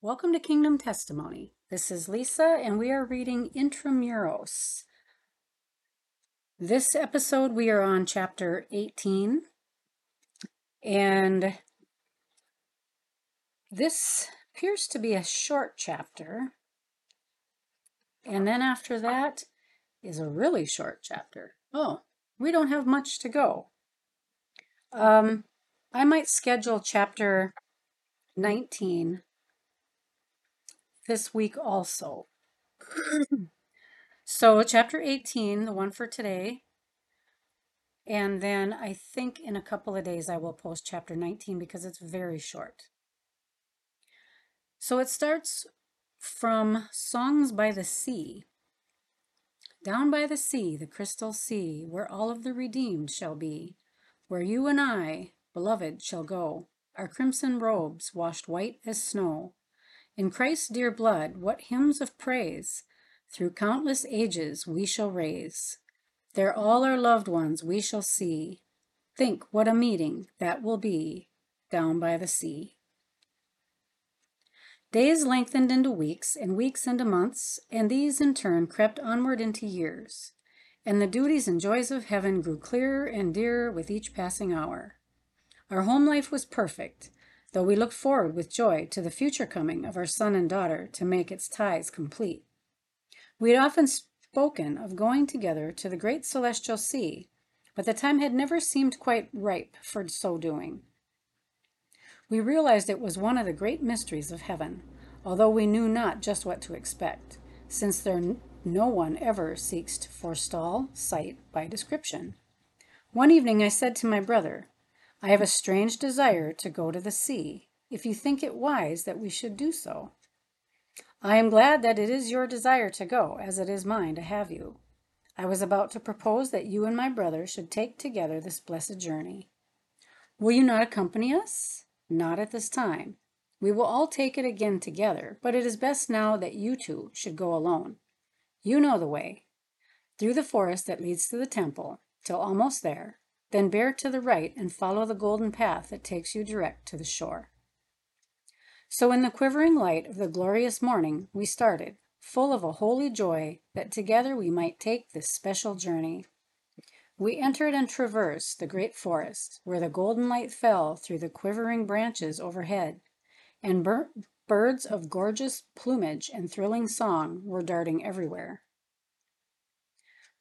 Welcome to Kingdom Testimony. This is Lisa, and we are reading Intra Muros. This episode, we are on chapter 18, and this appears to be a short chapter. And then after that is a really short chapter. Oh, we don't have much to go. Um, I might schedule chapter 19 this week also. so, chapter 18, the one for today. And then I think in a couple of days I will post chapter 19 because it's very short. So it starts from Songs by the Sea. Down by the sea, the crystal sea, where all of the redeemed shall be, where you and I, beloved, shall go, our crimson robes washed white as snow. In Christ's dear blood, what hymns of praise through countless ages we shall raise. There all our loved ones we shall see. Think what a meeting that will be down by the sea. Days lengthened into weeks, and weeks into months, and these in turn crept onward into years. And the duties and joys of heaven grew clearer and dearer with each passing hour. Our home life was perfect, though we looked forward with joy to the future coming of our son and daughter to make its ties complete. We had often spoken of going together to the great celestial sea, but the time had never seemed quite ripe for so doing. We realized it was one of the great mysteries of heaven, although we knew not just what to expect, since there no one ever seeks to forestall sight by description. One evening I said to my brother, I have a strange desire to go to the sea, if you think it wise that we should do so. I am glad that it is your desire to go, as it is mine to have you. I was about to propose that you and my brother should take together this blessed journey. Will you not accompany us? Not at this time. We will all take it again together, but it is best now that you two should go alone. You know the way. Through the forest that leads to the temple, till almost there, then bear to the right and follow the golden path that takes you direct to the shore. So, in the quivering light of the glorious morning, we started, full of a holy joy that together we might take this special journey. We entered and traversed the great forest, where the golden light fell through the quivering branches overhead, and birds of gorgeous plumage and thrilling song were darting everywhere.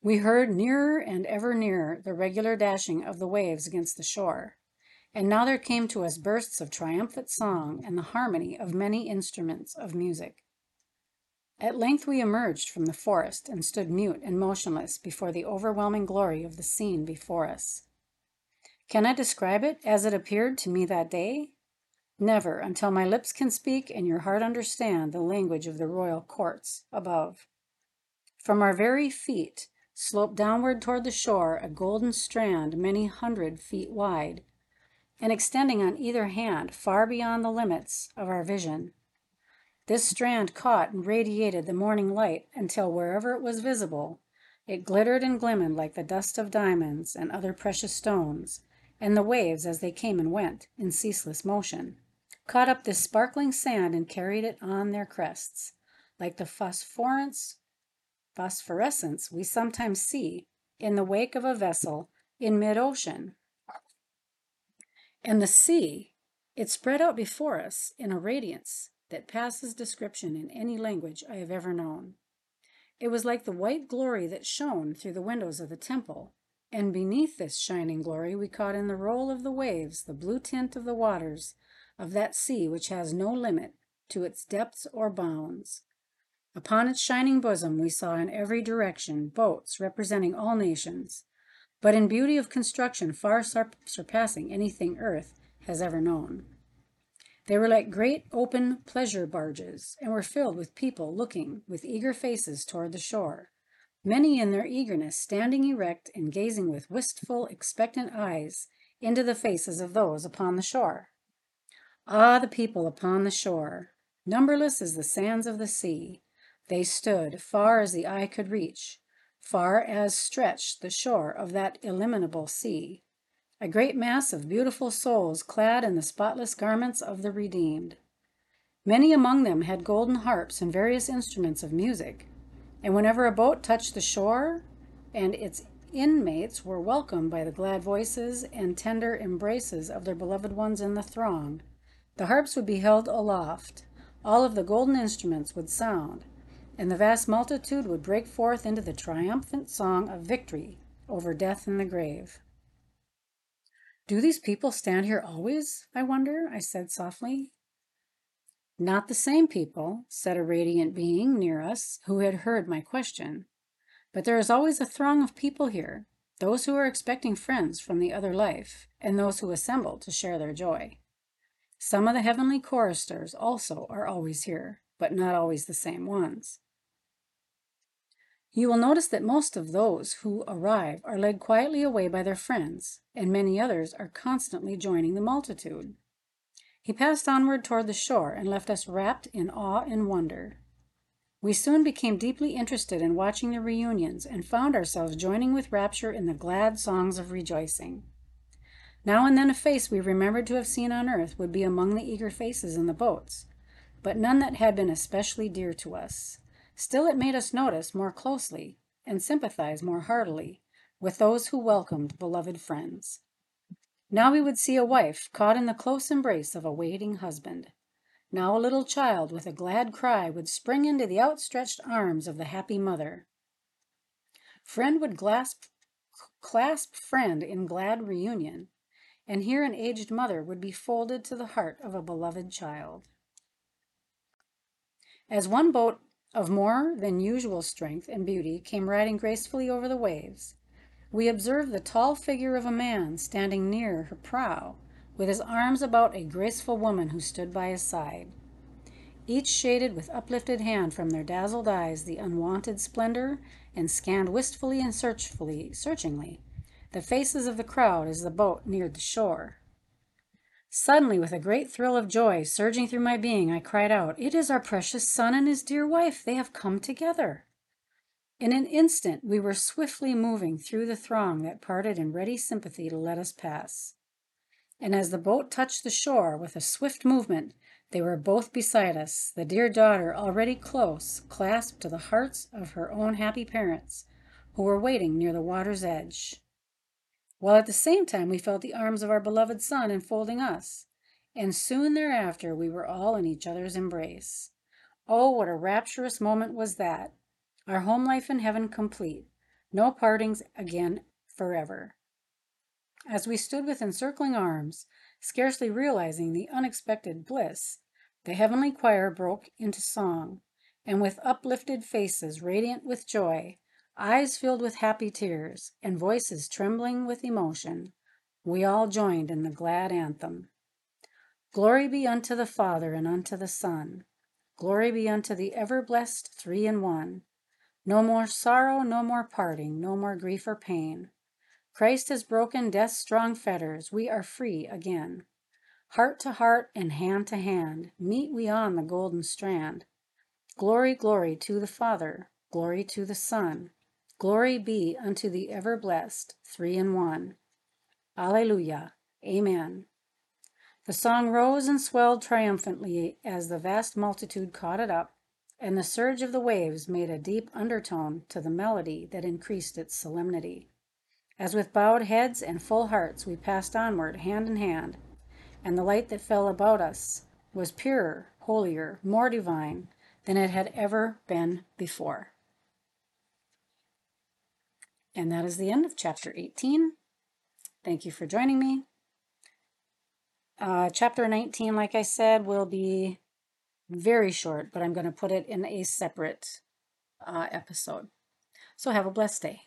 We heard nearer and ever nearer the regular dashing of the waves against the shore, and now there came to us bursts of triumphant song and the harmony of many instruments of music. At length we emerged from the forest and stood mute and motionless before the overwhelming glory of the scene before us. Can I describe it as it appeared to me that day? Never, until my lips can speak and your heart understand the language of the royal courts above. From our very feet sloped downward toward the shore a golden strand many hundred feet wide, and extending on either hand far beyond the limits of our vision. This strand caught and radiated the morning light until wherever it was visible, it glittered and glimmered like the dust of diamonds and other precious stones, and the waves, as they came and went in ceaseless motion, caught up this sparkling sand and carried it on their crests, like the phosphorence, phosphorescence we sometimes see in the wake of a vessel in mid-ocean. And the sea, it spread out before us in a radiance that passes description in any language I have ever known. It was like the white glory that shone through the windows of the temple, and beneath this shining glory we caught in the roll of the waves the blue tint of the waters of that sea which has no limit to its depths or bounds. Upon its shining bosom we saw in every direction boats representing all nations, but in beauty of construction far surpassing anything earth has ever known. They were like great open pleasure barges, and were filled with people looking with eager faces toward the shore, many in their eagerness standing erect and gazing with wistful, expectant eyes into the faces of those upon the shore. Ah, the people upon the shore! Numberless as the sands of the sea, they stood, far as the eye could reach, far as stretched the shore of that illimitable sea, a great mass of beautiful souls clad in the spotless garments of the redeemed. Many among them had golden harps and various instruments of music, and whenever a boat touched the shore and its inmates were welcomed by the glad voices and tender embraces of their beloved ones in the throng, the harps would be held aloft, all of the golden instruments would sound, and the vast multitude would break forth into the triumphant song of victory over death and the grave. Do these people stand here always, I wonder? I said softly. Not the same people, said a radiant being near us who had heard my question. But there is always a throng of people here, those who are expecting friends from the other life, and those who assemble to share their joy. Some of the heavenly choristers also are always here, but not always the same ones. You will notice that most of those who arrive are led quietly away by their friends, and many others are constantly joining the multitude. He passed onward toward the shore and left us wrapped in awe and wonder. We soon became deeply interested in watching the reunions and found ourselves joining with rapture in the glad songs of rejoicing. Now and then a face we remembered to have seen on earth would be among the eager faces in the boats, but none that had been especially dear to us. Still, it made us notice more closely and sympathize more heartily with those who welcomed beloved friends. Now we would see a wife caught in the close embrace of a waiting husband. Now a little child with a glad cry would spring into the outstretched arms of the happy mother. Friend would clasp, clasp friend in glad reunion, and here an aged mother would be folded to the heart of a beloved child. As one boat of more than usual strength and beauty came riding gracefully over the waves, we observed the tall figure of a man standing near her prow, with his arms about a graceful woman who stood by his side. Each shaded with uplifted hand from their dazzled eyes the unwonted splendor and scanned wistfully and searchfully, searchingly the faces of the crowd as the boat neared the shore. Suddenly, with a great thrill of joy surging through my being, I cried out, It is our precious son and his dear wife. They have come together. In an instant, we were swiftly moving through the throng that parted in ready sympathy to let us pass. And as the boat touched the shore with a swift movement, they were both beside us, the dear daughter already close, clasped to the hearts of her own happy parents, who were waiting near the water's edge. While at the same time we felt the arms of our beloved son enfolding us, and soon thereafter we were all in each other's embrace. Oh, what a rapturous moment was that! our home life in heaven complete, no partings again forever. As we stood with encircling arms, scarcely realizing the unexpected bliss, the heavenly choir broke into song, and with uplifted faces radiant with joy, eyes filled with happy tears, and voices trembling with emotion, we all joined in the glad anthem. Glory be unto the Father and unto the Son. Glory be unto the ever blessed three in one. No more sorrow, no more parting, no more grief or pain. Christ has broken death's strong fetters, we are free again. Heart to heart and hand to hand, meet we on the golden strand. Glory, glory to the Father, glory to the Son, glory be unto the ever blessed, three in one. Alleluia. Amen. The song rose and swelled triumphantly as the vast multitude caught it up and the surge of the waves made a deep undertone to the melody that increased its solemnity. As with bowed heads and full hearts we passed onward hand in hand, and the light that fell about us was purer, holier, more divine than it had ever been before. And that is the end of chapter 18. Thank you for joining me. Uh, chapter 19, like I said, will be very short, but I'm going to put it in a separate uh, episode. So have a blessed day.